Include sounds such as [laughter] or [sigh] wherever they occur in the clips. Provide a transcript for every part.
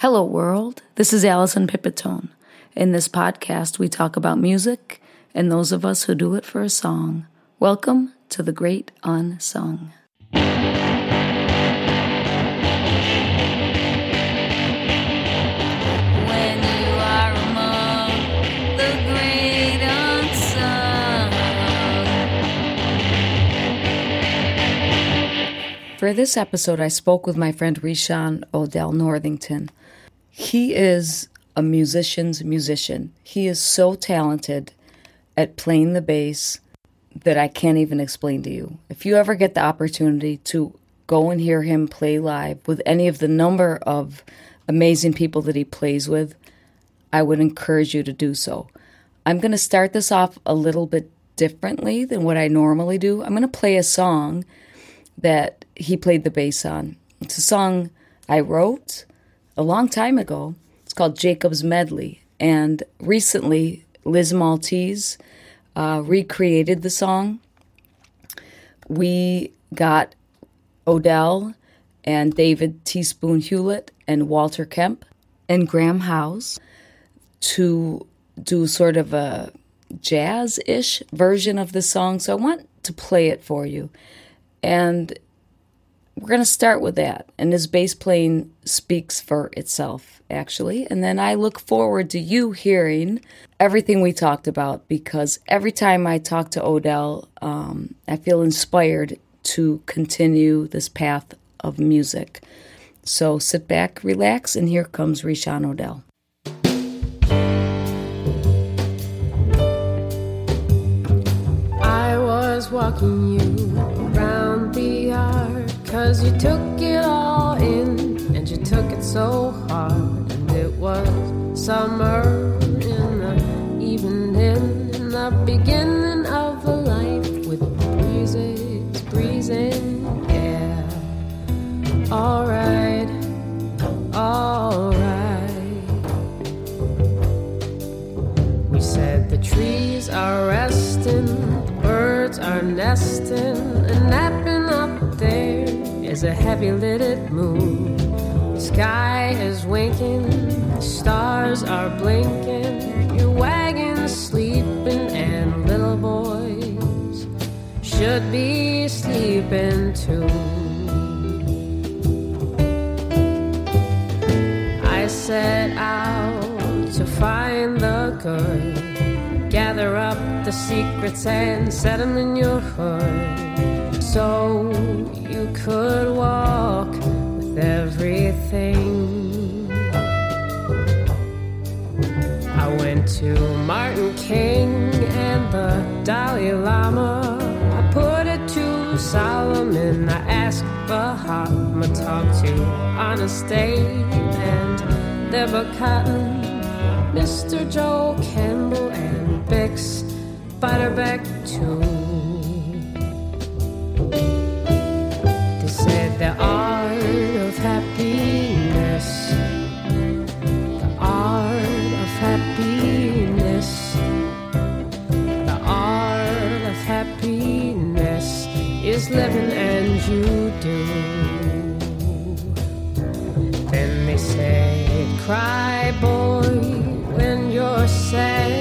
Hello, world. This is Alison Pipitone. In this podcast, we talk about music and those of us who do it for a song. Welcome to the Great Unsung. When you are among the great unsung. For this episode, I spoke with my friend RiShon Odel Northington. He is a musician's musician. He is so talented at playing the bass that I can't even explain to you. If you ever get the opportunity to go and hear him play live with any of the number of amazing people that he plays with, I would encourage you to do so. I'm going to start this off a little bit differently than what I normally do. I'm going to play a song that he played the bass on. It's a song I wrote a long time ago. It's called Jacob's Medley. And recently, Liz Maltese uh, recreated the song. We got Odel and David Teaspoon Hewlett and Walter Kemp and Graham House to do sort of a jazz ish version of the song. So I want to play it for you. And we're going to start with that. And his bass playing speaks for itself, actually. And then I look forward to you hearing everything we talked about because every time I talk to Odel, um, I feel inspired to continue this path of music. So sit back, relax, and here comes RiShon Odel. I was walking you Cause you took it all in and you took it so hard. And it was summer in the evening In the beginning of a life with breezes breezing Yeah, alright, alright We said the trees are resting, the birds are nesting and napping up there is a heavy lidded moon. Sky is winking, stars are blinking, your wagon's sleeping, and little boys should be sleeping too. I set out to find the good, gather up the secrets and set them in your hood so you could walk with everything. I went to Martin King and the Dalai Lama. I put it to Solomon. I asked Bahama, talked to Anastasia and Deborah Cotton, Mr. Joe Campbell and Bix Beiderbecke too. Said the art of happiness, the art of happiness, the art of happiness is living and you do. Then they said, cry boy when you're sad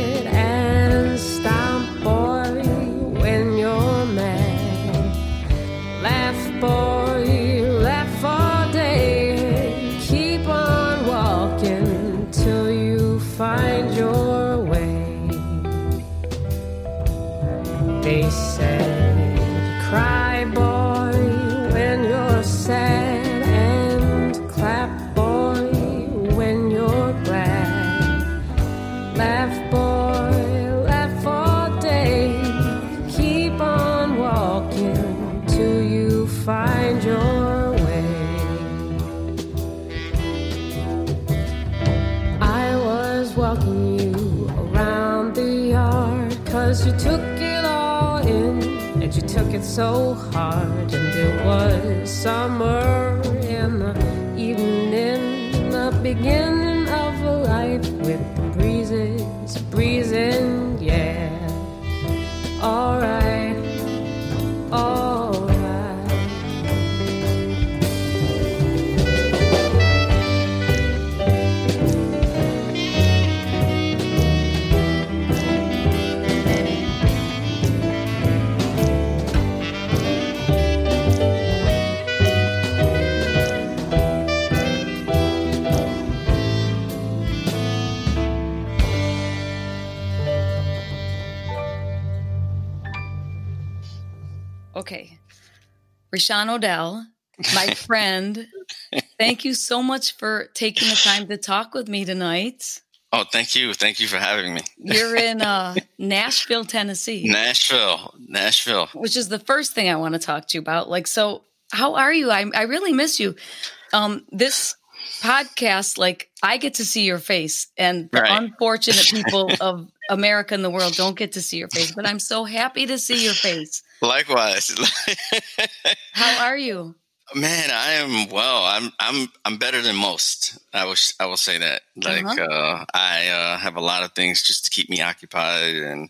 so hard. And it was summer in the evening, the beginning of a life with breezes breezing, yeah. Alright. RiShon Odel, my [laughs] friend, thank you so much for taking the time to talk with me tonight. Oh, thank you. Thank you for having me. You're [laughs] in uh, Nashville, Tennessee. Nashville, Nashville. Which is the first thing I want to talk to you about. Like, so how are you? I, I really miss you. Um, this podcast, like, I get to see your face, and the right. unfortunate people [laughs] of America and the world don't get to see your face, but I'm so happy to see your face. Likewise. [laughs] how are you? Man, I am well. I'm I'm I'm better than most. I will I will say that. Like uh-huh. uh, I uh, have a lot of things just to keep me occupied, and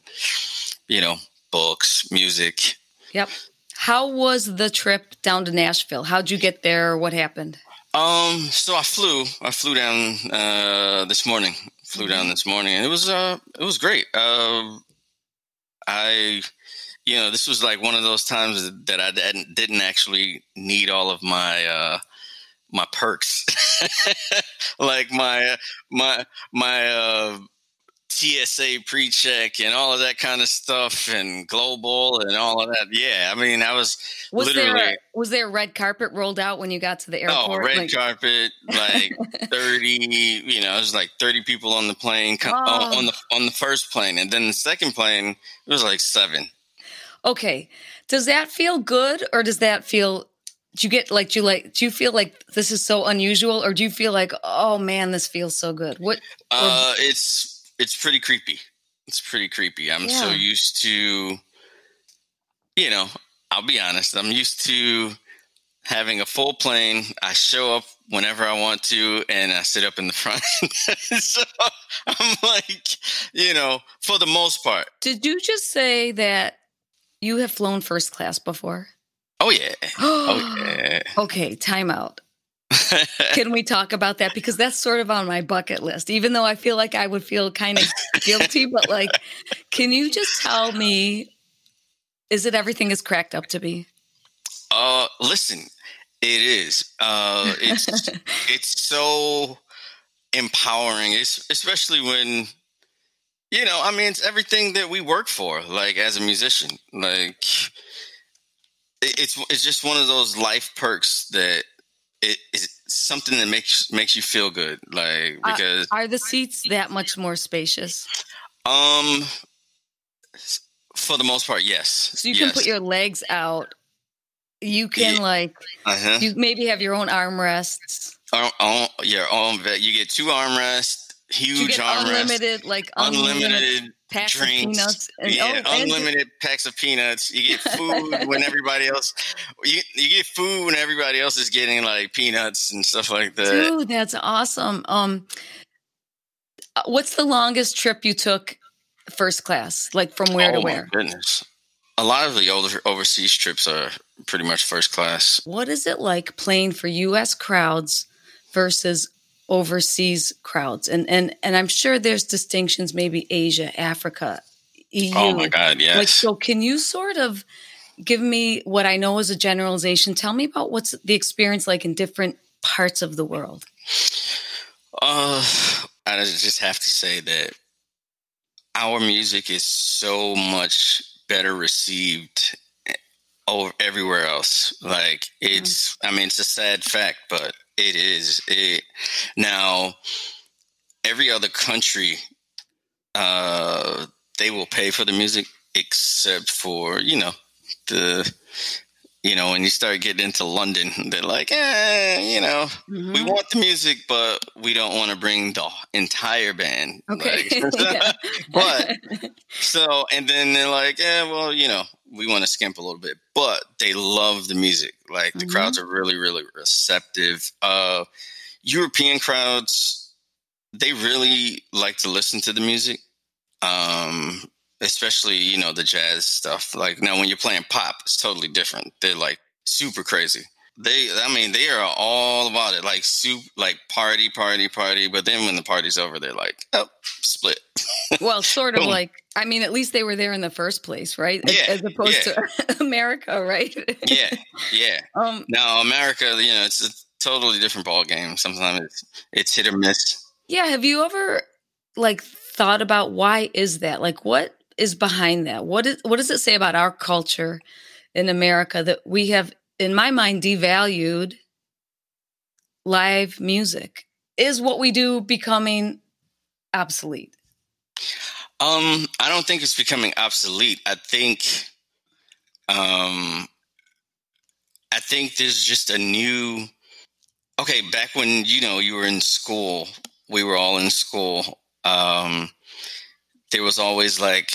you know, books, music. Yep. How was the trip down to Nashville? How'd you get there? What happened? Um. So I flew. I flew down uh, this morning. Flew mm-hmm. down this morning, and it was uh it was great. Uh, I you know, this was like one of those times that I didn't, didn't actually need all of my uh, my perks, [laughs] like my my my uh, TSA pre-check and all of that kind of stuff, and global and all of that. Yeah, I mean, I was, was literally. There, was there a red carpet rolled out when you got to the oh, airport? Oh, red like, carpet, like [laughs] thirty. You know, it was like thirty people on the plane oh. on the on the first plane, and then the second plane it was like seven. Okay. Does that feel good or does that feel do you get like do you like do you feel like this is so unusual or do you feel like oh man this feels so good? What Uh it's it's pretty creepy. It's pretty creepy. I'm yeah. so used to you know, I'll be honest. I'm used to having a full plane. I show up whenever I want to and I sit up in the front. [laughs] so I'm like, you know, for the most part. Did you just say that you have flown first class before? Oh yeah. oh yeah. [gasps] Okay, timeout. [laughs] Can we talk about that? Because that's sort of on my bucket list, even though I feel like I would feel kind of guilty. But like, can you just tell me, is it everything is cracked up to be? Uh, listen, it is. Uh, it's [laughs] it's so empowering, it's, especially when you know, I mean, it's everything that we work for, like as a musician. Like, it's it's just one of those life perks that it is something that makes makes you feel good. Like because are the seats that much more spacious? Um, for the most part, yes. So you yes. can put your legs out. You can yeah. like uh-huh. you maybe have your own armrests. Oh, your own. You get two armrests huge armrests unlimited like unlimited, unlimited packs drinks, of peanuts, and, yeah, oh, unlimited and- packs of peanuts. You get food when [laughs] everybody else you you get food when everybody else is getting like peanuts and stuff like that. Dude, that's awesome. Um, uh, what's the longest trip you took first class? Like from where oh, to where? goodness. A lot of the older overseas trips are pretty much first class. What is it like playing for U.S. crowds versus overseas crowds. And and and i'm sure there's distinctions maybe asia africa EU. oh my god yes. Like so can you sort of give me what i know is a generalization? Tell me about what's the experience like in different parts of the world. Uh i just have to say that our music is so much better received over everywhere else. Like it's mm-hmm. i mean it's a sad fact but it is. It now every other country uh they will pay for the music except for, you know, the you know, when you start getting into London, [laughs] they're like, eh, you know, mm-hmm. we want the music, but we don't want to bring the entire band. Okay. Like, [laughs] [laughs] but so, and then they're like, yeah, well, you know, we want to skimp a little bit, but they love the music. Like the mm-hmm. crowds are really, really receptive. Uh, European crowds, they really like to listen to the music. Um, especially, you know, the jazz stuff. Like now when you're playing pop, it's totally different. They're like super crazy. They, I mean, they are all about it, like soup, like party, party, party. But then when the party's over, they're like, oh, split. [laughs] well, sort of like I mean, at least they were there in the first place, right? Yeah, as, opposed yeah. to [laughs] America, right? yeah, yeah. [laughs] Um, now America, you know, it's a totally different ball game. Sometimes it's it's hit or miss. Yeah. Have you ever like thought about why is that? Like, what is behind that? What is what does it say about our culture in America that we have, in my mind, devalued live music. Is what we do becoming obsolete? Um, I don't think it's becoming obsolete. I think, um, I think there's just a new. Okay, back when you know you were in school, we were all in school. Um, there was always like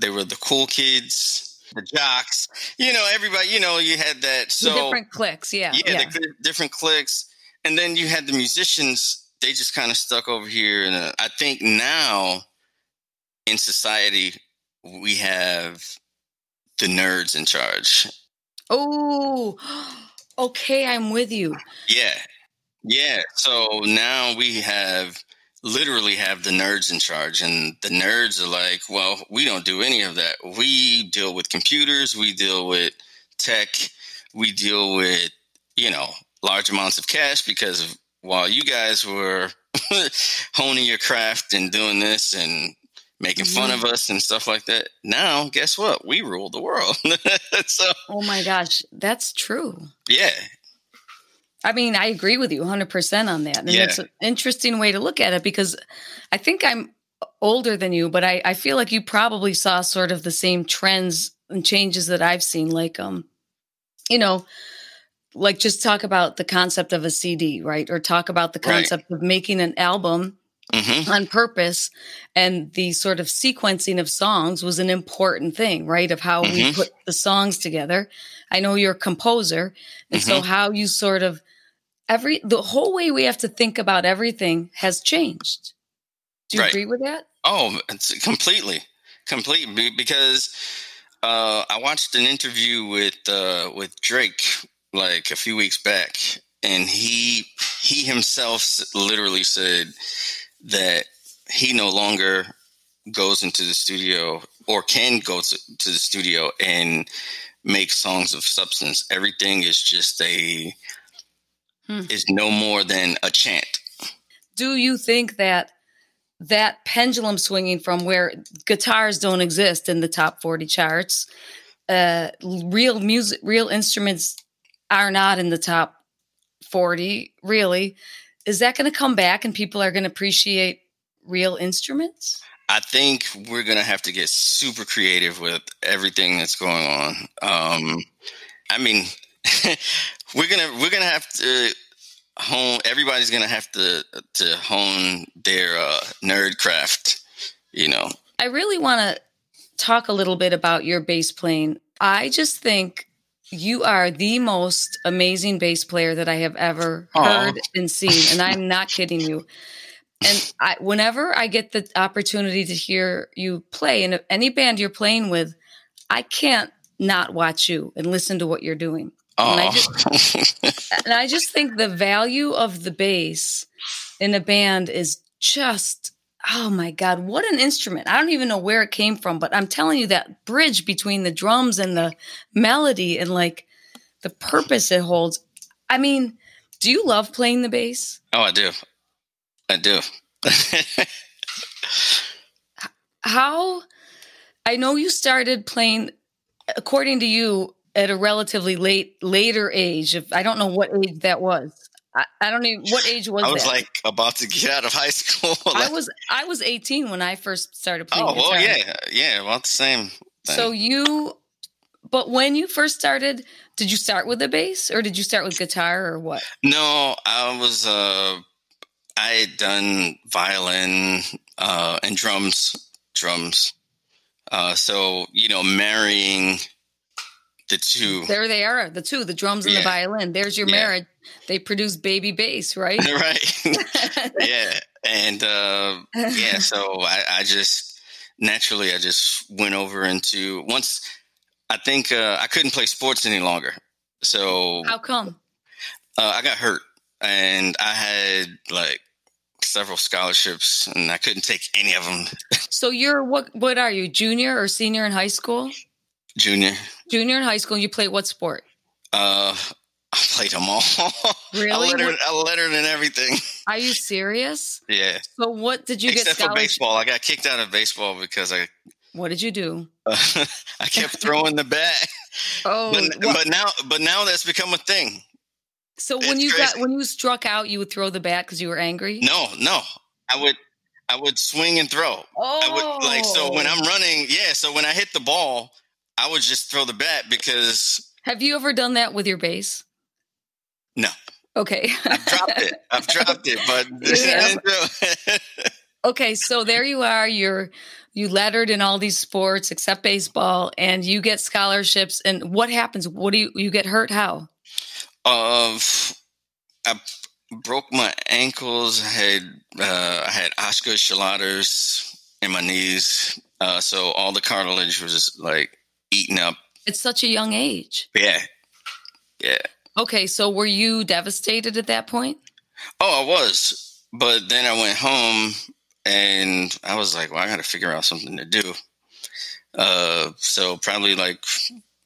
they were the cool kids, the jocks. You know, everybody. You know, you had that. So the different clicks, yeah, yeah, yeah. The different clicks, and then you had the musicians. They just kind of stuck over here, and uh, I think now in society we have the nerds in charge. Oh, [gasps] okay, I'm with you. Yeah. Yeah. So now we have literally have the nerds in charge and the nerds are like, well, we don't do any of that. We deal with computers, we deal with tech, we deal with, you know, large amounts of cash because while you guys were [laughs] honing your craft and doing this and making fun Mhm. of us and stuff like that. Now, guess what? We rule the world. [laughs] so, Oh my gosh, that's true. yeah. I mean, I agree with you 100% on that. And Yeah. it's an interesting way to look at it because I think I'm older than you, but I, I feel like you probably saw sort of the same trends and changes that I've seen. Like, um, you know, like just talk about the concept of a CD, right? Or talk about the Right. concept of making an album hmm on purpose and the sort of sequencing of songs was an important thing right of how we Mhm. put the songs together i know you're a composer and so how you sort of every the whole way we have to think about everything has changed do you Right. agree with that Oh, it's completely, completely because uh, I watched an interview with uh, with Drake like a few weeks back, and he he himself literally said that he no longer goes into the studio or can go to, to the studio and make songs of substance. Everything is just a Hmm. is no more than a chant. do you think that that pendulum swinging from where guitars don't exist in the top 40 charts uh real music real instruments are not in the top 40 really is that going to come back and people are going to appreciate real instruments I think we're gonna have to get super creative with everything that's going on. Um, I mean, [laughs] we're gonna we're gonna have to hone. Everybody's gonna have to to hone their uh, nerd craft. You know, I really want to talk a little bit about your bass playing. I just think you are the most amazing bass player that I have ever Aw. heard and seen, and I'm [laughs] not kidding you. And I, whenever I get the opportunity to hear you play in any band you're playing with, I can't not watch you and listen to what you're doing. And I oh, [laughs] And I just think the value of the bass in a band is just, oh my God, what an instrument. I don't even know where it came from, but I'm telling you that bridge between the drums and the melody and like the purpose it holds. I mean, do you love playing the bass? oh, I do, I do. How, I know you started playing, according to you, at a relatively late, later age. If I don't know what age that was. I, I don't even, what age was I was that? like about to get out of high [laughs] school. I was I was 18 when I first started playing oh, well, yeah, yeah, about the same. Thing. So you but when you first started, did you start with the bass or did you start with guitar or what? No, I was uh I had done violin uh and drums drums. Uh so, you know, marrying the two There they are, the two, the drums and the violin. There's your Yeah. marriage. They produce baby bass, right? [laughs] right. [laughs] yeah. And uh yeah, so I, I just naturally I just went over into once I think uh I couldn't play sports any longer. So How come? uh, I got hurt and I had like several scholarships and I couldn't take any of them So you're what what are you? Junior or senior in high school? Junior. Junior in high school, you play what sport? Uh, I played them all. [laughs] Really? I lettered, I lettered in everything. [laughs] Are you serious? Yeah, So what did you except get Except for baseball. I got kicked out of baseball because I [laughs] What did you do? I kept throwing the bat. Oh, but, but now, but now that's become a thing. So when It's you crazy. got when you struck out, you would throw the bat because you were angry. No, no, I would, I would swing and throw. Oh, I would like so when I'm running, yeah. So when I hit the ball, I would just throw the bat because Have you ever done that with your bass? no, Okay. I've dropped it. [laughs] I've dropped it, but [laughs] Yeah. I [laughs] didn't do it. okay, so there you are. You're you lettered in all these sports except baseball, and you get scholarships. And what happens? What do you you get hurt? How? Uh, I broke my ankles. I had uh, I had Osgood-Schlatters in my knees, uh, so all the cartilage was just like eaten up. It's such a young age. Yeah, yeah. Okay, so were you devastated at that point? Oh, I was, but then I went home and I was like, well, I got to figure out something to do. Uh, so probably like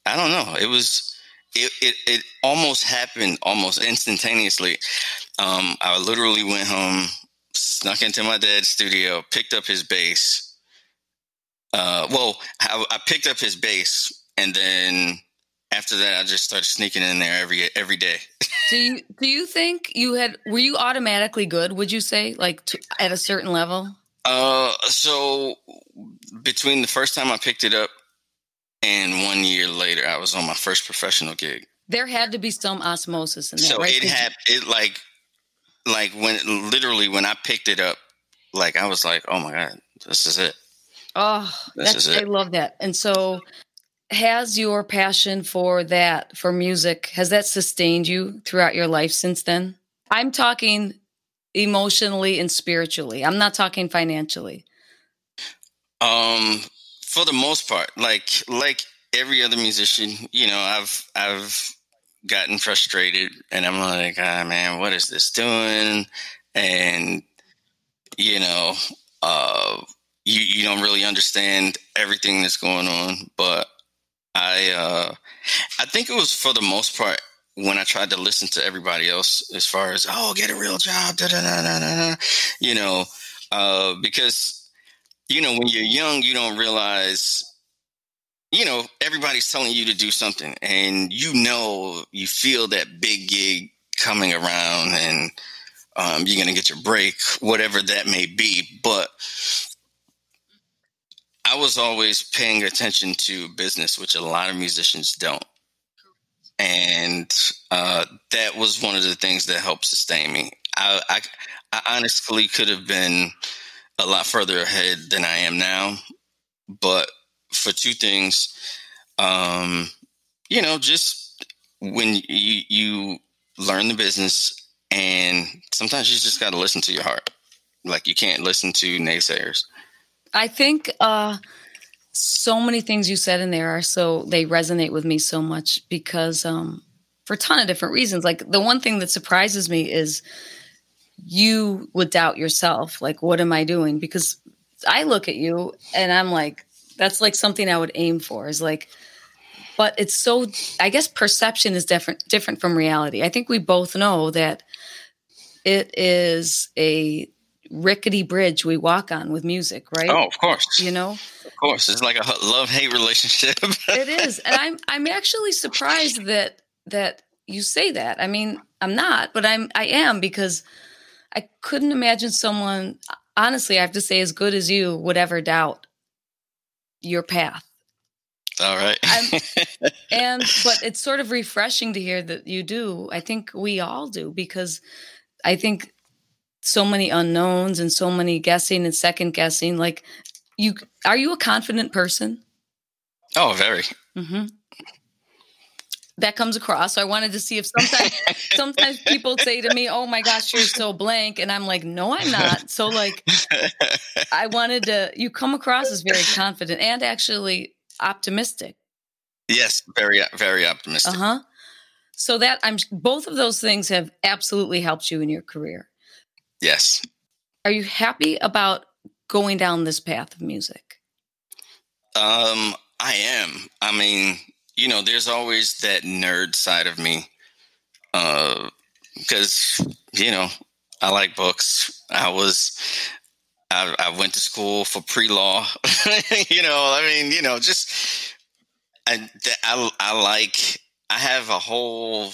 I don't know. It was it it, it almost happened almost instantaneously. Um, I literally went home, snuck into my dad's studio, picked up his bass. Uh, well, I, I picked up his bass, and then after that, I just started sneaking in there every every day. [laughs] Do you do you think you had were you automatically good? Would you say like to, at a certain level? Uh, so between the first time I picked it up and one year later, I was on my first professional gig. There had to be some osmosis in that, So right? it had it like like when literally when I picked it up, like I was like, oh my god, this is it. Oh, This that's. I love that. And so, has your passion for that, for music, has that sustained you throughout your life since then? I'm talking emotionally and spiritually. I'm not talking financially. Um, for the most part, like like every other musician, you know, I've I've gotten frustrated, and I'm like, ah, man, what is this doing? And you know, uh, you you don't really understand everything that's going on, but I uh, I think it was for the most part when I tried to listen to everybody else as far as oh, get a real job, da da da da da, da," you know, uh, because you know, when you're young, you don't realize, you know, everybody's telling you to do something and you know, you feel that big gig coming around and um, you're going to get your break, whatever that may be. But I was always paying attention to business, which a lot of musicians don't. And uh, that was one of the things that helped sustain me. I, I, I honestly could have been a lot further ahead than I am now. But for two things, um, you know, just when you, you learn the business, and sometimes you just got to listen to your heart. Like you can't listen to naysayers. I think uh, so many things you said in there are so they resonate with me so much because um, for a ton of different reasons. Like the one thing that surprises me is you would doubt yourself. Like, what am I doing? Because I look at you and I'm like, that's like something I would aim for. Is like, but it's so. I guess perception is different different from reality. I think we both know that it is a rickety bridge we walk on with music, right? Oh, of course, You know, of course, it's like a love hate relationship. it is, and [laughs] I'm I'm actually surprised that that you say that. I mean, I'm not, but I'm I am because I couldn't imagine someone honestly, I have to say as good as you would ever doubt your path. All right. [laughs] And but it's sort of refreshing to hear that you do. I think we all do because I think so many unknowns and so many guessing and second guessing like you are you a confident person? oh, very. hmm That comes across. So I wanted to see if sometimes [laughs] sometimes people say to me, "Oh my gosh, you're so blank," and I'm like, "No, I'm not." So like, I wanted to. You come across as very confident and actually optimistic. yes, very, very optimistic. Uh huh. So that I'm both of those things have absolutely helped you in your career. Yes. Are you happy about going down this path of music? Um, I am. I mean, you know, there's always that nerd side of me. Uh, because you know, I like books. I was, I, I went to school for pre law. [laughs] you know, I mean, you know, just I, I, I like, I have a whole,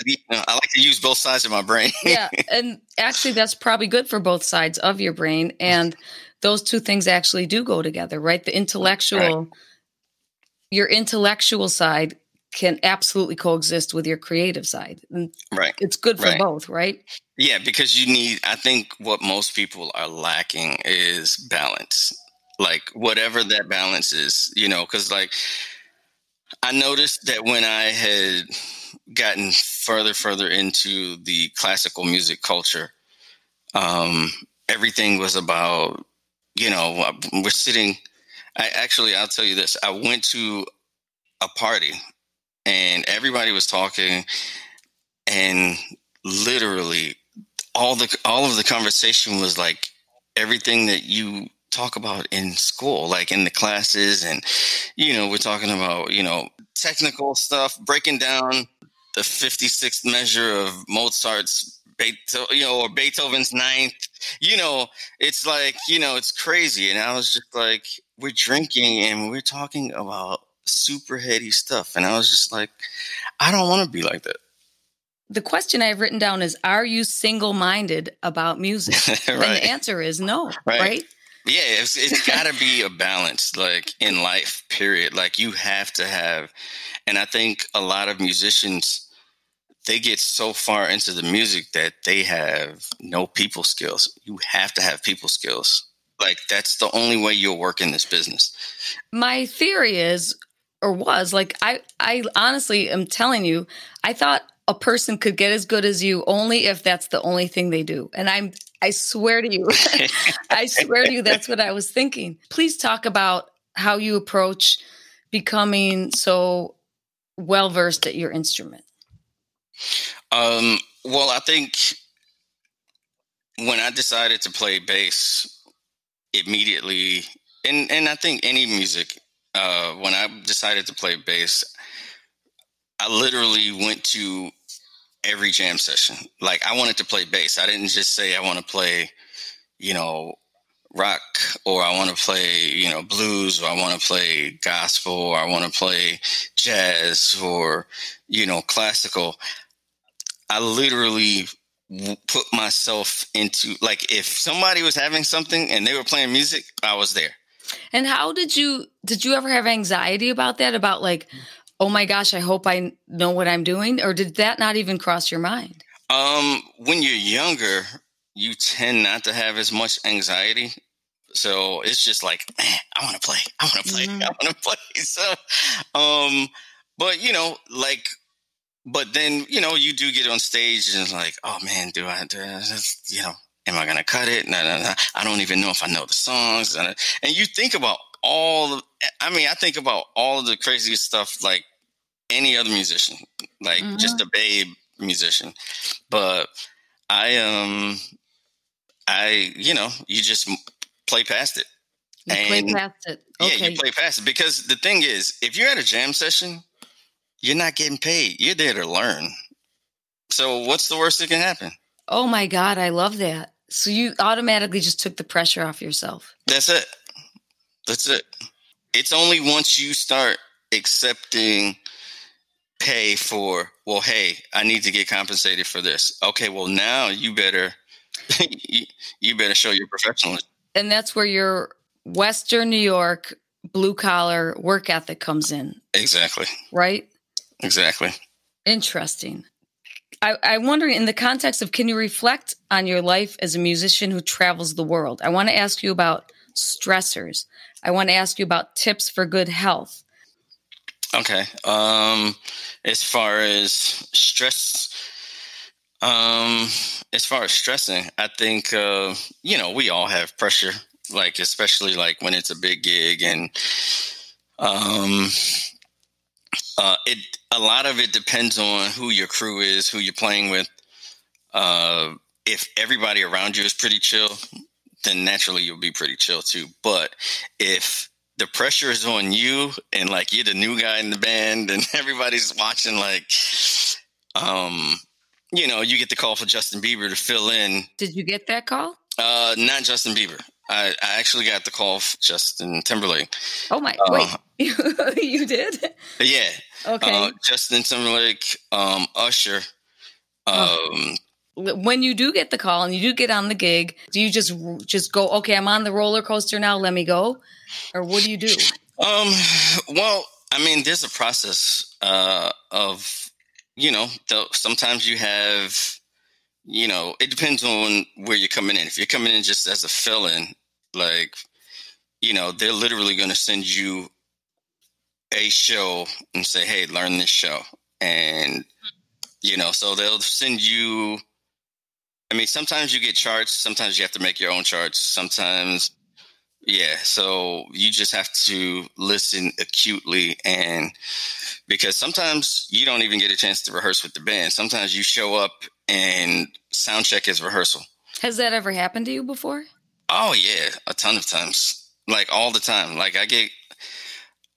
Uh, I like to use both sides of my brain. [laughs] yeah. And actually, that's probably good for both sides of your brain. And those two things actually do go together, right? The intellectual, right. your intellectual side can absolutely coexist with your creative side. right. It's good for right. both, right? Yeah, because you need, I think what most people are lacking is balance. Like, whatever that balance is, you know, because like I noticed that when I had gotten further, further into the classical music culture, um, everything was about, you know, we're sitting. I actually, I'll tell you this. I went to a party and everybody was talking and literally all the all of the conversation was like everything that you talk about in school like in the classes and you know we're talking about you know technical stuff breaking down the 56th measure of Mozart's Beethoven, you know, or Beethoven's ninth. You know, it's like, you know, it's crazy. And I was just like, we're drinking and we're talking about super heady stuff. And I was just like, I don't want to be like that. The question I have written down is Are you single minded about music? right. [laughs] And the answer is no, right? right? Yeah, it's, it's got to be a balance, like in life, period. Like you have to have, and I think a lot of musicians, they get so far into the music that they have no people skills. You have to have people skills. Like that's the only way you'll work in this business. My theory is or was like I I honestly am telling you, I thought a person could get as good as you only if that's the only thing they do. And I'm I swear to you, [laughs] I swear to you that's what I was thinking. Please talk about how you approach becoming so well versed at your instrument. Um well, I think when I decided to play bass immediately and and I think any music uh, when I decided to play bass, I literally went to every jam session. Like I wanted to play bass. I didn't just say I want to play, you know, rock or I want to play, you know, blues or I want to play gospel or I want to play jazz or, you know, classical. I literally put myself into like if somebody was having something and they were playing music, I was there. And how did you did you ever have anxiety about that? About like, oh my gosh, I hope I know what I'm doing, or did that not even cross your mind? Um, when you're younger, you tend not to have as much anxiety. So it's just like, man, I want to play. I want to play. Mm-hmm. I want to play. So, um, but you know, like, but then you know, you do get on stage and it's like, oh man, do I, do you know, am I going to cut it? No, no, no. I don't even know if I know the songs. And, and you think about all, the I mean, I think about all of the craziest stuff like any other musician, like mm-hmm. just a babe musician. But I, um, I, you know, you just play past it. You and, play past it. Okay. Yeah, you play past it because the thing is, if you're at a jam session, you're not getting paid. You're there to learn. So what's the worst that can happen? Oh my God, I love that. So you automatically just took the pressure off yourself. That's it. That's it. It's only once you start accepting pay for, well, hey, I need to get compensated for this. Okay, well now you better [laughs] you better show your professionalism. And that's where your Western New York blue collar work ethic comes in. Exactly. Right? Exactly. Interesting. I, I'm wondering, in the context of, can you reflect on your life as a musician who travels the world? I want to ask you about stressors. I want to ask you about tips for good health. Okay. Um, as far as stress, um, as far as stressing, I think uh, you know we all have pressure, like especially like when it's a big gig and um, uh, it a lot of it depends on who your crew is, who you're playing with. Uh, if everybody around you is pretty chill, then naturally you'll be pretty chill too. But if the pressure is on you and like you're the new guy in the band and [laughs] everybody's watching like um you know, you get the call for Justin Bieber to fill in. Did you get that call? Uh not Justin Bieber. I, I actually got the call from Justin Timberlake. Oh my! Uh, wait, [laughs] you did? Yeah. Okay. Uh, Justin Timberlake, um, Usher. Um, when you do get the call and you do get on the gig, do you just just go, okay, I'm on the roller coaster now, let me go, or what do you do? Um, well, I mean, there's a process uh, of, you know, th- sometimes you have, you know, it depends on where you're coming in. If you're coming in just as a fill-in, like, you know, they're literally going to send you a show and say, "Hey, learn this show," and you know, so they'll send you I mean, sometimes you get charts. Sometimes you have to make your own charts. Sometimes, yeah. So you just have to listen acutely, and because sometimes you don't even get a chance to rehearse with the band. Sometimes you show up and sound check is rehearsal. Has that ever happened to you before? Oh yeah, a ton of times. Like all the time. Like I get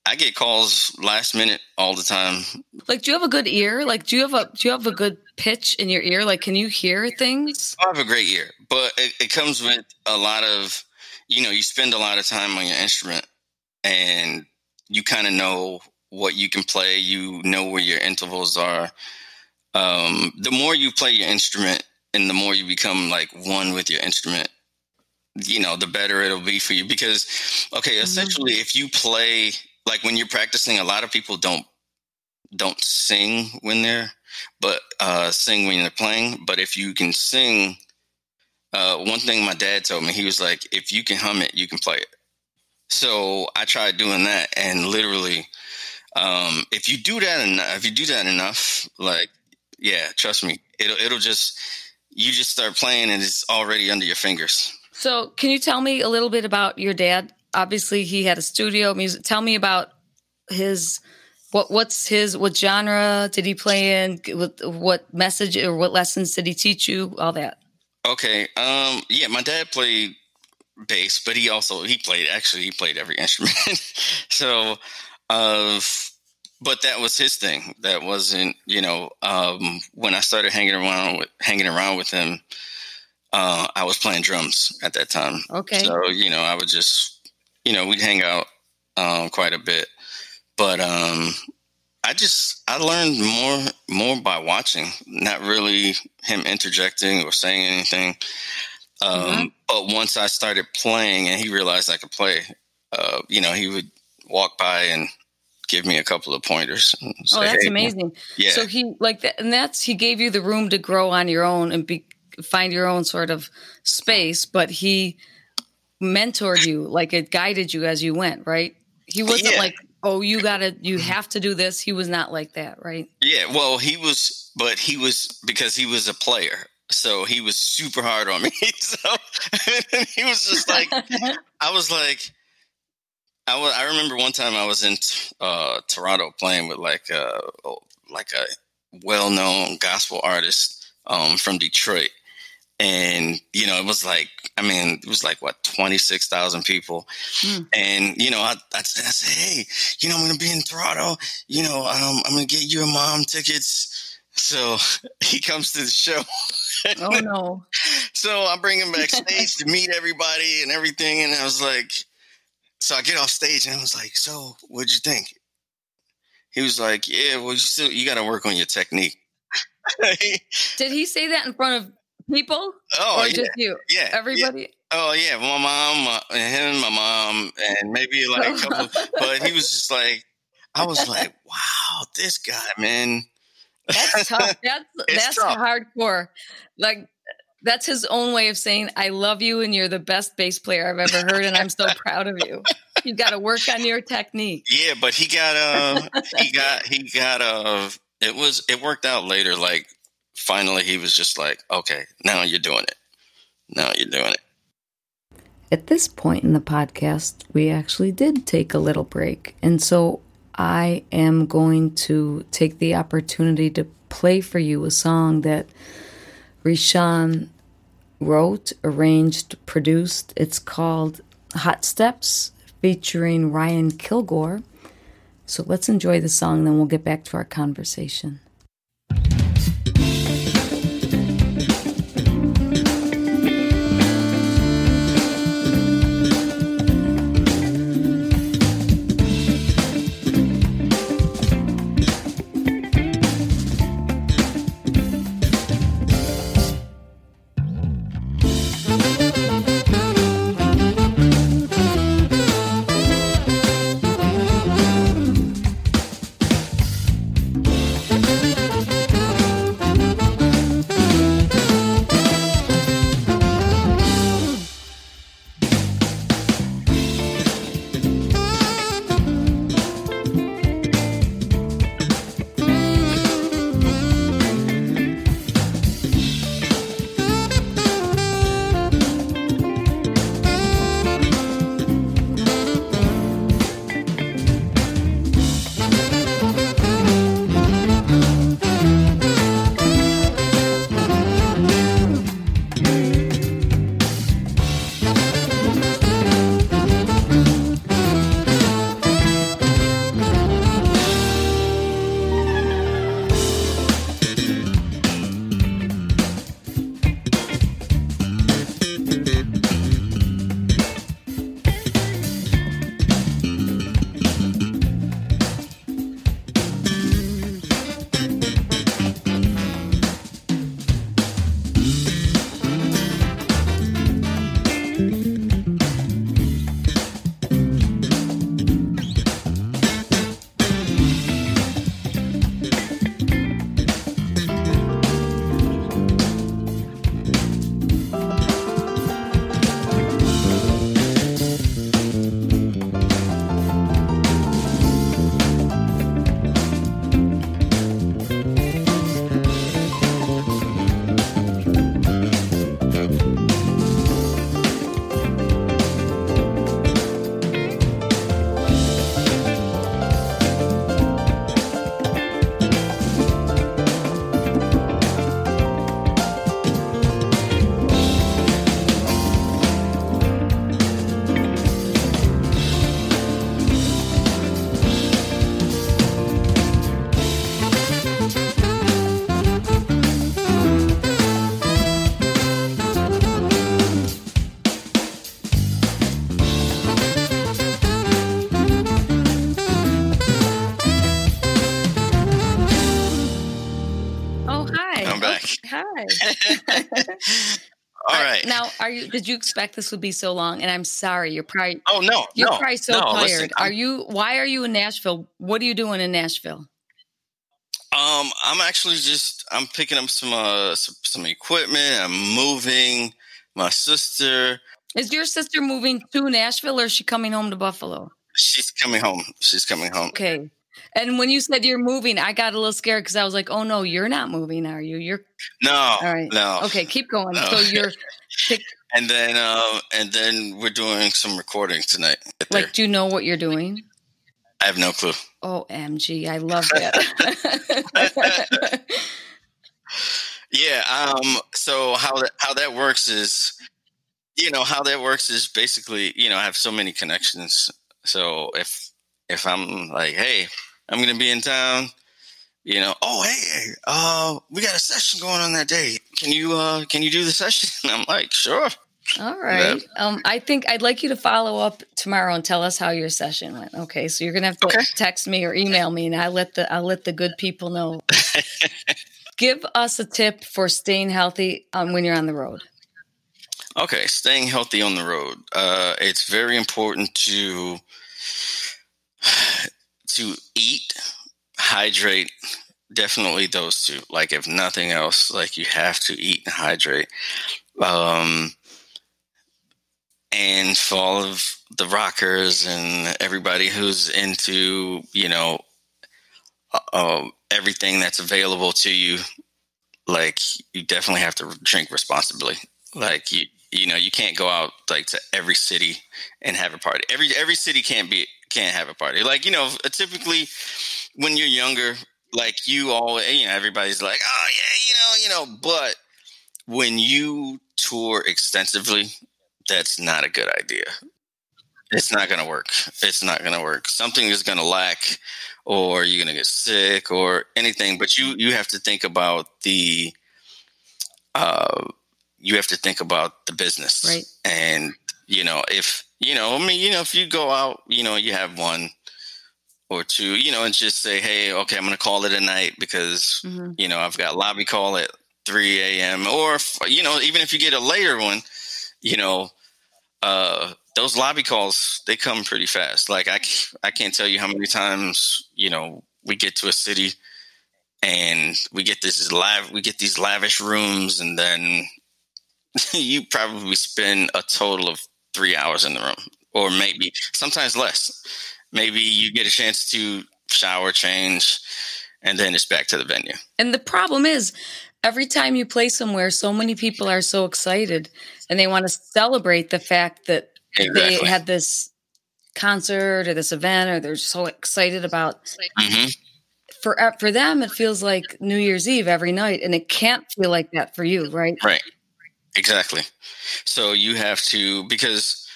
I get calls last minute all the time. Like, do you have a good ear? Like, do you have a do you have a good pitch in your ear? Like, can you hear things? I have a great ear, but it, it comes with a lot of, you know, you spend a lot of time on your instrument, and you kind of know what you can play. You know where your intervals are. Um, the more you play your instrument, and the more you become like one with your instrument, you know, the better it'll be for you. Because, okay, Mm-hmm. essentially, if you play like when you're practicing, a lot of people don't don't sing when they're but uh sing when they're playing. But if you can sing, uh one thing my dad told me, he was like, if you can hum it, you can play it. So I tried doing that and literally um if you do that enough if you do that enough, like yeah, trust me, it'll it'll just you just start playing and it's already under your fingers. So, can you tell me a little bit about your dad? Obviously, he had a studio music. Tell me about his what what's his what genre did he play in? What what message or what lessons did he teach you? All that. Okay. Um. Yeah, my dad played bass, but he also he played actually he played every instrument. [laughs] so, uh, but that was his thing. That wasn't you know um, when I started hanging around with hanging around with him. Uh, I was playing drums at that time. Okay. So you know I would just you know we'd hang out um, quite a bit, but um, I just I learned more more by watching, not really him interjecting or saying anything. Um, Mhm. But once I started playing and he realized I could play, uh, you know, he would walk by and give me a couple of pointers. and Oh, that's "Hey, amazing. Yeah, So he like that, and that's he gave you the room to grow on your own and be find your own sort of space, but he mentored you, like it guided you as you went, right? He wasn't Yeah. like, oh, you gotta, you have to do this. He was not like that, right? yeah. Well, he was, but he was because he was a player, so he was super hard on me. [laughs] so [laughs] he was just like, [laughs] I was like, I. I remember one time I was in uh, Toronto playing with like a like a well known gospel artist um, from Detroit, and you know it was like I mean it was like what twenty six thousand people, Hmm. and you know I, I I said hey you know I'm gonna be in Toronto you know um, I'm gonna get you and mom tickets. So [laughs] he comes to the show. oh no. [laughs] So I bring him [laughs] backstage to meet everybody and everything, and I was like, so I get off stage and I was like, so what'd you think? He was like, yeah, well, you still you got to work on your technique. [laughs] Did he say that in front of people oh or yeah, just you? yeah, yeah. Everybody? Oh yeah, my mom, and him, my mom, and maybe like a couple. [laughs] Oh. but he was just like, I was like, wow, this guy, man. That's tough. [laughs] That's that's tough. hardcore. Like that's his own way of saying I love you and you're the best bass player I've ever heard and I'm so [laughs] proud of you. You've got to work on your technique. Yeah, but he got uh he got he got uh it was it worked out later like finally he was just like okay now you're doing it now you're doing it At this point in the podcast, we actually did take a little break. And so I am going to take the opportunity to play for you a song that RiShon wrote, arranged, produced. It's called Hot Steps featuring Ryan Kilgore. So let's enjoy the song, then we'll get back to our conversation. [laughs] [laughs] All right. Now, are you? Did you expect this would be so long? And I'm sorry, you're probably oh no, you're no, probably so no, tired. listen, are you? Why are you in Nashville? What are you doing in Nashville? Um, I'm actually just I'm picking up some uh some, some equipment. I'm moving. My sister, Is your sister moving to Nashville or is she coming home to Buffalo? she's coming home. She's coming home. Okay. And when you said you're moving, I got a little scared because I was like, "Oh no, you're not moving, are you? You're [laughs] No, all right." no. Okay, keep going. No. So you're [laughs] And then um and then we're doing some recording tonight. right like, do you know what you're doing? I have no clue. Oh, MG, I love that. [laughs] Yeah. Um. So how that how that works is, you know, how that works is basically, you know, I have so many connections. So if if I'm like, hey, I'm gonna be in town, you know, oh hey, uh, we got a session going on that day. Can you uh can you do the session? And [laughs] I'm like, sure. All right. Um, I think I'd like you to follow up tomorrow and tell us how your session went. Okay, so you're gonna have to Okay. text me or email me, and I let the I'll let the good people know. [laughs] Give us a tip for staying healthy um, when you're on the road. Okay, staying healthy on the road. Uh, it's very important to to eat, hydrate. Definitely those two. Like if nothing else, like you have to eat and hydrate. Um, and for all of the rockers and everybody who's into you know uh, uh, everything that's available to you, like you definitely have to drink responsibly. Like you, you know, you can't go out like to every city and have a party. Every every city can't be can't have a party. Like you know, typically when you're younger, like you all, you know, everybody's like, oh yeah, you know, you know. But when you tour extensively, that's not a good idea. It's not going to work. It's not going to work. Something is going to lack, or you're going to get sick, or anything. But you you have to think about the. Uh, you have to think about the business, Right. And you know, if you know, I mean, you know, if you go out, you know, you have one or two, you know, and just say, hey, okay, I'm going to call it a night because Mhm. you know I've got lobby call at 3 a.m. Or if, you know, even if you get a later one, you know, uh, those lobby calls they come pretty fast. Like I, I can't tell you how many times you know we get to a city and we get this live, we get these lavish rooms, and then [laughs] you probably spend a total of three hours in the room, or maybe sometimes less. Maybe you get a chance to shower, change, and then it's back to the venue. And the problem is, every time you play somewhere, so many people are so excited and they want to celebrate the fact that Exactly. they had this concert or this event or they're so excited about hmm for for them it feels like New Year's Eve every night and it can't feel like that for you, right? Right. Exactly. So you have to because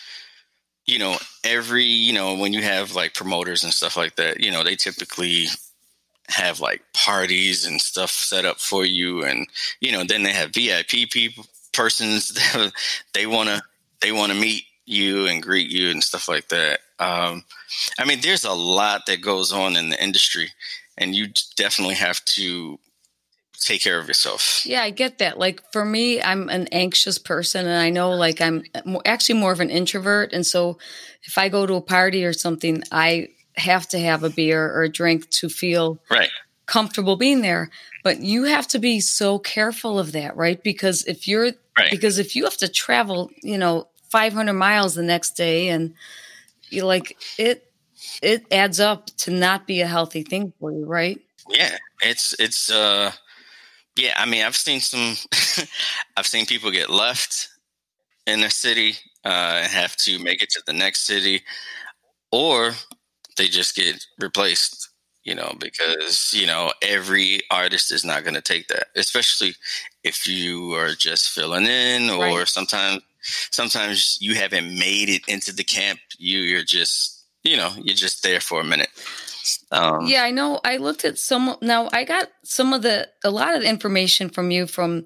you know every you know when you have like promoters and stuff like that, you know they typically have like parties and stuff set up for you, and you know then they have VIP people persons [laughs] that they want to they want to meet you and greet you and stuff like that. Um, I mean, there's a lot that goes on in the industry, and you definitely have to take care of yourself. Yeah, I get that. Like for me, I'm an anxious person, and I know like I'm actually more of an introvert. And so if I go to a party or something, I have to have a beer or a drink to feel Right. comfortable being there. But you have to be so careful of that, right? Because if you're Right. because if you have to travel, you know, 500 miles the next day, and you like it, it adds up to not be a healthy thing for you, right? Yeah, it's it's uh yeah, I mean I've seen some [laughs] I've seen people get left in a city uh have to make it to the next city or they just get replaced, you know, because, you know, every artist is not going to take that, especially if you are just filling in or Right. sometimes sometimes you haven't made it into the camp, you you're just, you know, you're just there for a minute. Um Yeah, I know. I looked at some. Now I got some of the a lot of the information from you from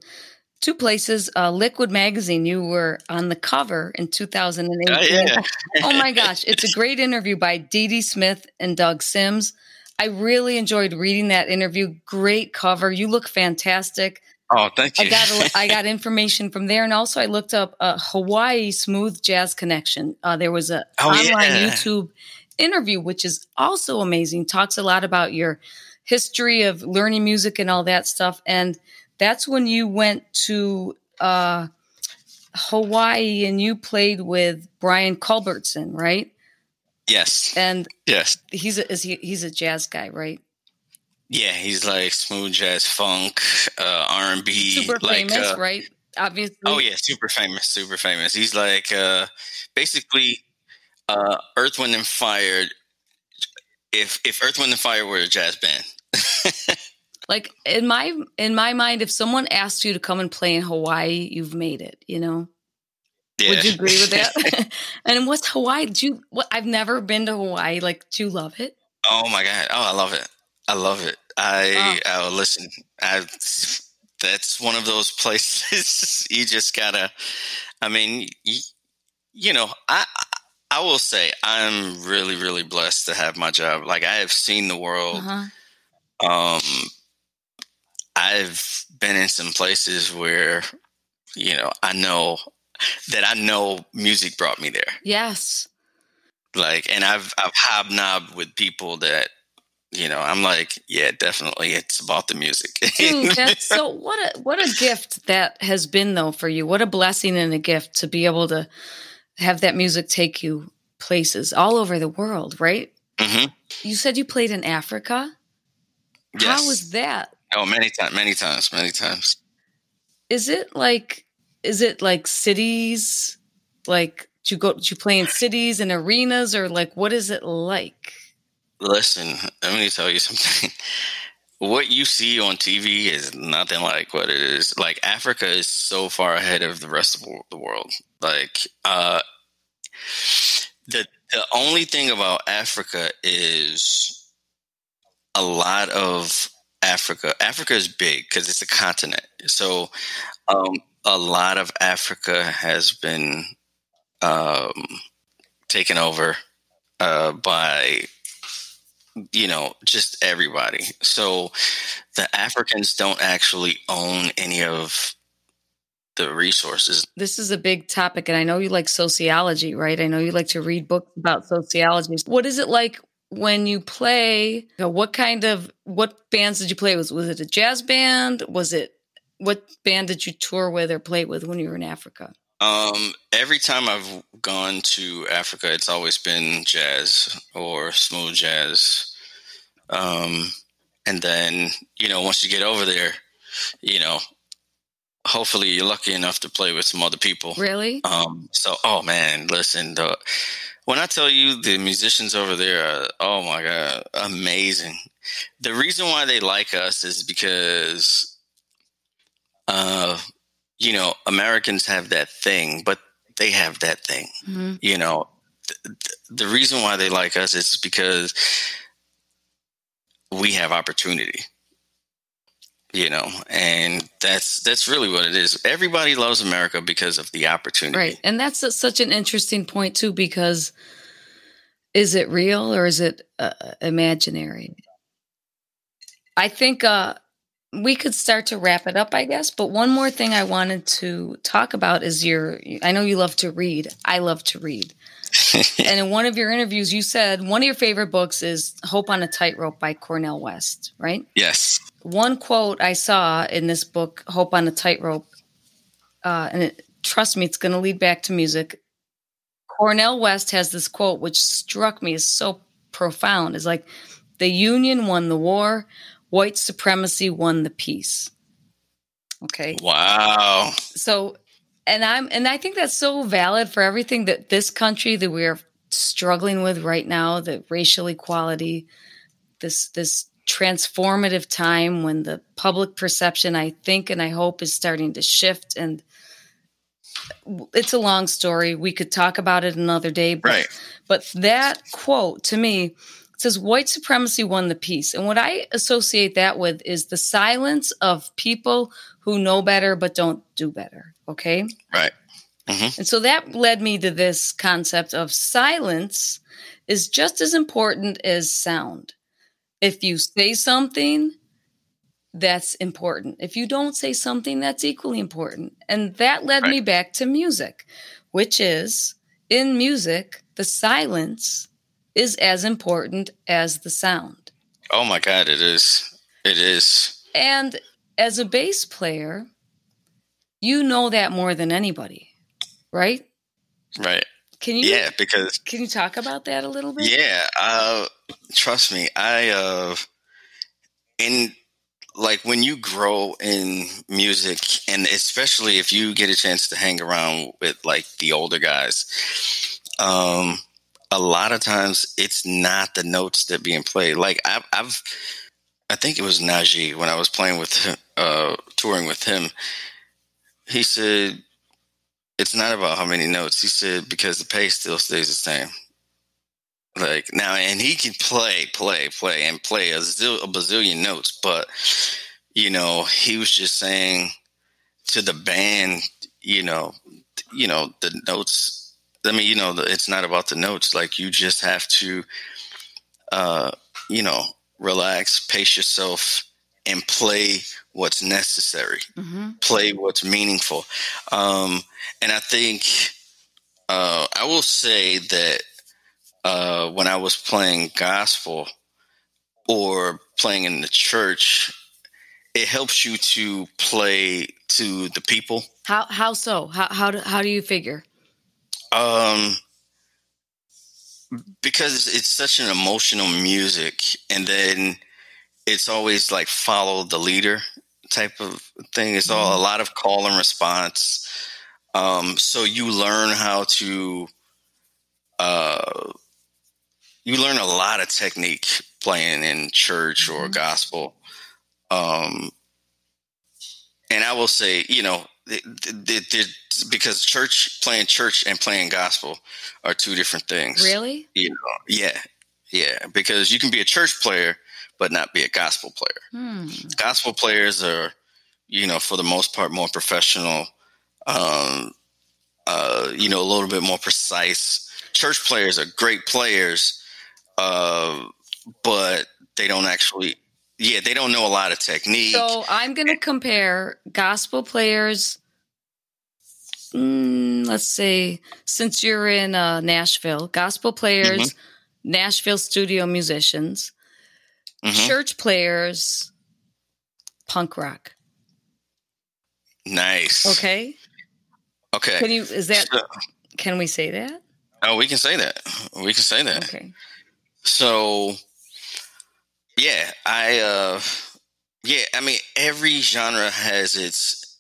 two places. Uh, Liquid magazine. You were on the cover in 2008. Oh, yeah. [laughs] oh my gosh, it's a great interview by Dee Dee Smith and Doug Sims. I really enjoyed reading that interview. Great cover. You look fantastic. Oh, thank you. I got a, [laughs] I got information from there, and also I looked up a Hawaii smooth jazz connection. Uh, there was a Oh, online yeah. YouTube interview, which is also amazing. Talks a lot about your history of learning music and all that stuff, and that's when you went to uh, Hawaii and you played with Brian Culbertson, right? yes, And yes, he's a, is he, he's a jazz guy, right? yeah. He's like smooth jazz, funk, uh, R and B, Super like famous, uh, right? Obviously. Oh yeah, super famous, super famous. He's like uh basically uh Earth, Wind and Fire if if Earth, Wind and Fire were a jazz band. [laughs] Like in my in my mind, if someone asked you to come and play in Hawaii, you've made it. You know, yeah. would you agree with that? [laughs] [laughs] and what's Hawaii? Do you? What? I've never been to Hawaii. Like, do you love it? oh my god. Oh, I love it. I love it. I oh, listen. I that's one of those places you just gotta I mean, you, you know, I I will say I'm really really blessed to have my job. Like I have seen the world. Uh-huh. Um I've been in some places where, you know, I know that I know music brought me there. Yes. Like, and I've I've hobnobbed with people that, you know, I'm like, yeah, definitely, it's about the music. Dude, [laughs] that's so what a what a gift that has been though for you. What a blessing and a gift to be able to have that music take you places all over the world, right? hmm You said you played in Africa. Yes. How was that? Oh, many times, many times, many times. Is it like is it like cities? Like do you go do you play in cities and arenas or like what is it like? Listen, let me tell you something. [laughs] What you see on TV is nothing like what it is. Like Africa is so far ahead of the rest of the world. Like uh the the only thing about Africa is a lot of Africa. Africa is big because it's a continent. So um, a lot of Africa has been um, taken over uh, by you know just everybody. So the Africans don't actually own any of the resources. This is a big topic and I know you like sociology, right? I know you like to read books about sociology. What is it like when you play? You know, what kind of what bands did you play with? Was it a jazz band? Was it what band did you tour with or play with when you were in Africa? Um, every time I've gone to Africa, it's always been jazz or smooth jazz. Um, and then, you know, once you get over there, you know, hopefully you're lucky enough to play with some other people. Really? Um, so, oh man, listen, the, when I tell you the musicians over there are, oh my God, amazing. The reason why they like us is because, uh, you know, Americans have that thing, but they have that thing. Mm-hmm. You know, th- the reason why they like us is because we have opportunity. You know, and that's that's really what it is. Everybody loves America because of the opportunity. Right. And that's a, such an interesting point too because is it real or is it uh, imaginary? I think uh we could start to wrap it up, I guess. But one more thing I wanted to talk about is your. I know you love to read. I love to read. [laughs] and in one of your interviews, you said one of your favorite books is Hope on a Tightrope by Cornel West, right? Yes. One quote I saw in this book, Hope on a Tightrope, uh, and it, trust me, it's going to lead back to music. Cornel West has this quote which struck me as so profound. Is like, the Union won the war, white supremacy won the peace. Okay. Wow. So, and I'm, and I think that's so valid for everything that this country that we're struggling with right now, the racial equality, this, this transformative time when the public perception, I think, and I hope is starting to shift. And it's a long story. We could talk about it another day, but, Right. but that quote to me, it says white supremacy won the peace. And what I associate that with is the silence of people who know better but don't do better. Okay. Right. Mm-hmm. And so that led me to this concept of silence is just as important as sound. If you say something, that's important. If you don't say something, that's equally important. And that led right. me back to music, which is in music, the silence is as important as the sound. Oh my God, it is. It is. And as a bass player, you know that more than anybody, right? Right. Can you? Yeah, because can you talk about that a little bit? Yeah, uh, trust me, I uh, in like when you grow in music, and especially if you get a chance to hang around with like the older guys, um, a lot of times it's not the notes that being played. Like I've, I've I think it was Najee when I was playing with him, uh, touring with him. He said, "It's not about how many notes." He said because the pace still stays the same. Like now, and he can play, play, play, and play a, zil, a bazillion notes, but you know, he was just saying to the band, you know, you know, the notes. I mean, you know, it's not about the notes. Like you just have to, uh, you know, relax, pace yourself, and play what's necessary. Mm-hmm. Play what's meaningful. Um, and I think uh, I will say that uh, when I was playing gospel or playing in the church, it helps you to play to the people. How how so? How how do, how do you figure? Um, because it's such an emotional music, and then it's always like follow the leader type of thing. It's all a mm-hmm. lot of call and response. Um, so you learn how to uh, you learn a lot of technique playing in church or mm-hmm. gospel. Um, and I will say, you know, because church playing church and playing gospel are two different things. Really? You know, yeah, yeah. Because you can be a church player but not be a gospel player. Hmm. Gospel players are, you know, for the most part, more professional. Um, uh, you know, a little bit more precise. Church players are great players, uh, but they don't actually. Yeah, they don't know a lot of technique. So I'm going to compare gospel players. Mm, let's see. since you're in uh, Nashville, gospel players, mm-hmm. Nashville studio musicians, mm-hmm. church players, punk rock. Nice. Okay. Okay. Can you? Is that? So, can we say that? Oh, we can say that. We can say that. Okay. So, yeah, I, uh, yeah, I mean, every genre has its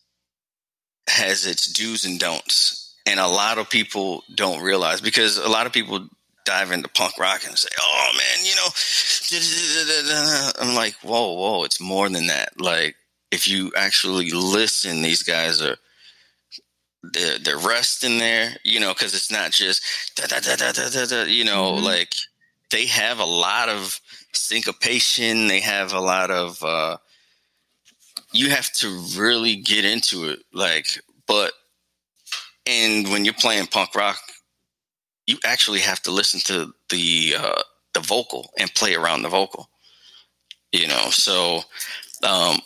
has its do's and don'ts, and a lot of people don't realize because a lot of people dive into punk rock and say, "Oh man, you know," [laughs] I'm like, "Whoa, whoa, it's more than that." Like, if you actually listen, these guys are they're, they're resting there, you know, because it's not just da, da, da, da, da, da, you know, mm-hmm. like they have a lot of syncopation. They have a lot of. uh You have to really get into it, like, but and when you're playing punk rock you actually have to listen to the uh, the vocal and play around the vocal. You know, so um,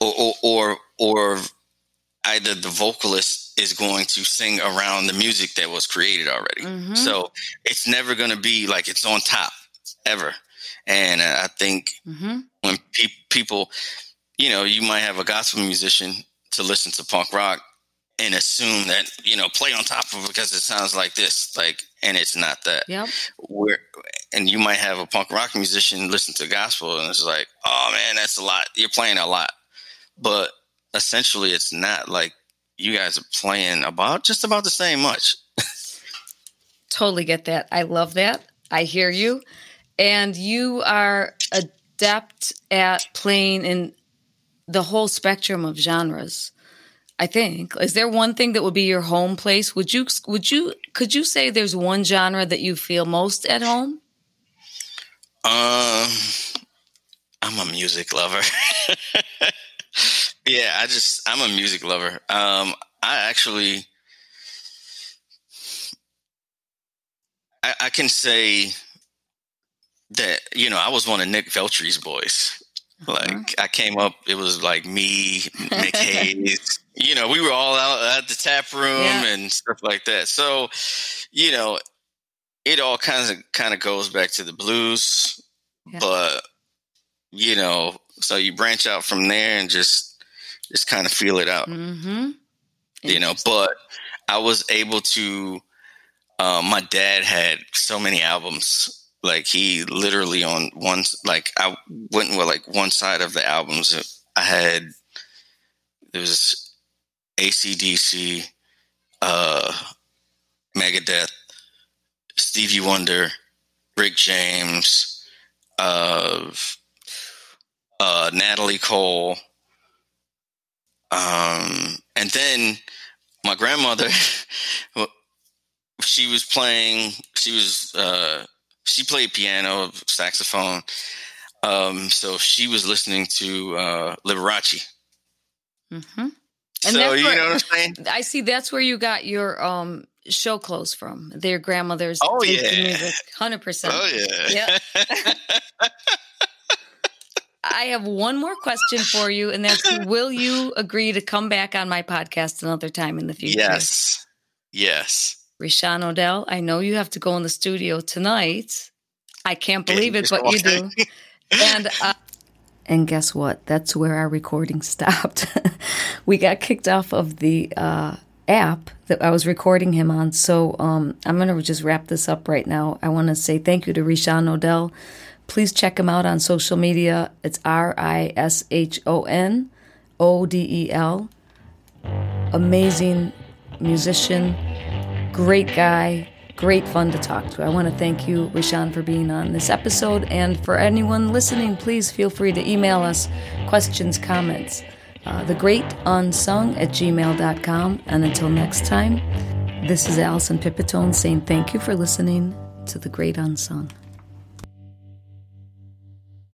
or, or or or either the vocalist is going to sing around the music that was created already. Mm-hmm. So it's never going to be like it's on top ever. And uh, I think mm-hmm. when pe- people, you know, you might have a gospel musician to listen to punk rock and assume that you know play on top of it because it sounds like this like and it's not that. Yeah where and you might have a punk rock musician listen to gospel and it's like oh man that's a lot. You're playing a lot. But essentially it's not like you guys are playing about just about the same much. [laughs] Totally get that. I love that. I hear you and you are adept at playing in the whole spectrum of genres I think. Is there one thing that would be your home place? Would you would you could you say there's one genre that you feel most at home? Um I'm a music lover. [laughs] yeah, I just I'm a music lover. Um I actually I, I can say that, you know, I was one of Nick Veltri's boys. Uh-huh. Like I came up, it was like me, Nick [laughs] Hayes. You know, we were all out at the tap room yeah. and stuff like that. So, you know, it all kind of kind of goes back to the blues, yeah. but you know, so you branch out from there and just just kind of feel it out. Mm-hmm. You know, but I was able to. Uh, my dad had so many albums like he literally on one like I went with like one side of the albums. I had there was ACDC, uh, Megadeth, Stevie Wonder, Rick James, uh, uh, Natalie Cole, um, and then my grandmother. [laughs] she was playing. She was. Uh, she played piano, saxophone. Um, so she was listening to uh, Liberace. Mm-hmm. And so you where, know what I'm saying? [laughs] I see. That's where you got your um, show clothes from. Their grandmother's. Oh yeah, hundred percent. Oh yeah. Yeah. [laughs] I have one more question for you, and that's: Will you agree to come back on my podcast another time in the future? Yes. Yes. RiShon Odel, I know you have to go in the studio tonight. I can't believe it, but you do. and uh, and guess what? That's where our recording [laughs] stopped. we got kicked off of the uh, app that I was recording him on. So um, I'm going to just wrap this up right now. I want to say thank you to RiShon Odel. Please check him out on social media. It's R I S H O N O D E L. Amazing musician Great guy, great fun to talk to. I want to thank you, RiShon, for being on this episode. And for anyone listening, please feel free to email us questions, comments. Uh, the Great Unsung at gmail.com. And until next time, this is Alison Pipitone saying thank you for listening to The Great Unsung.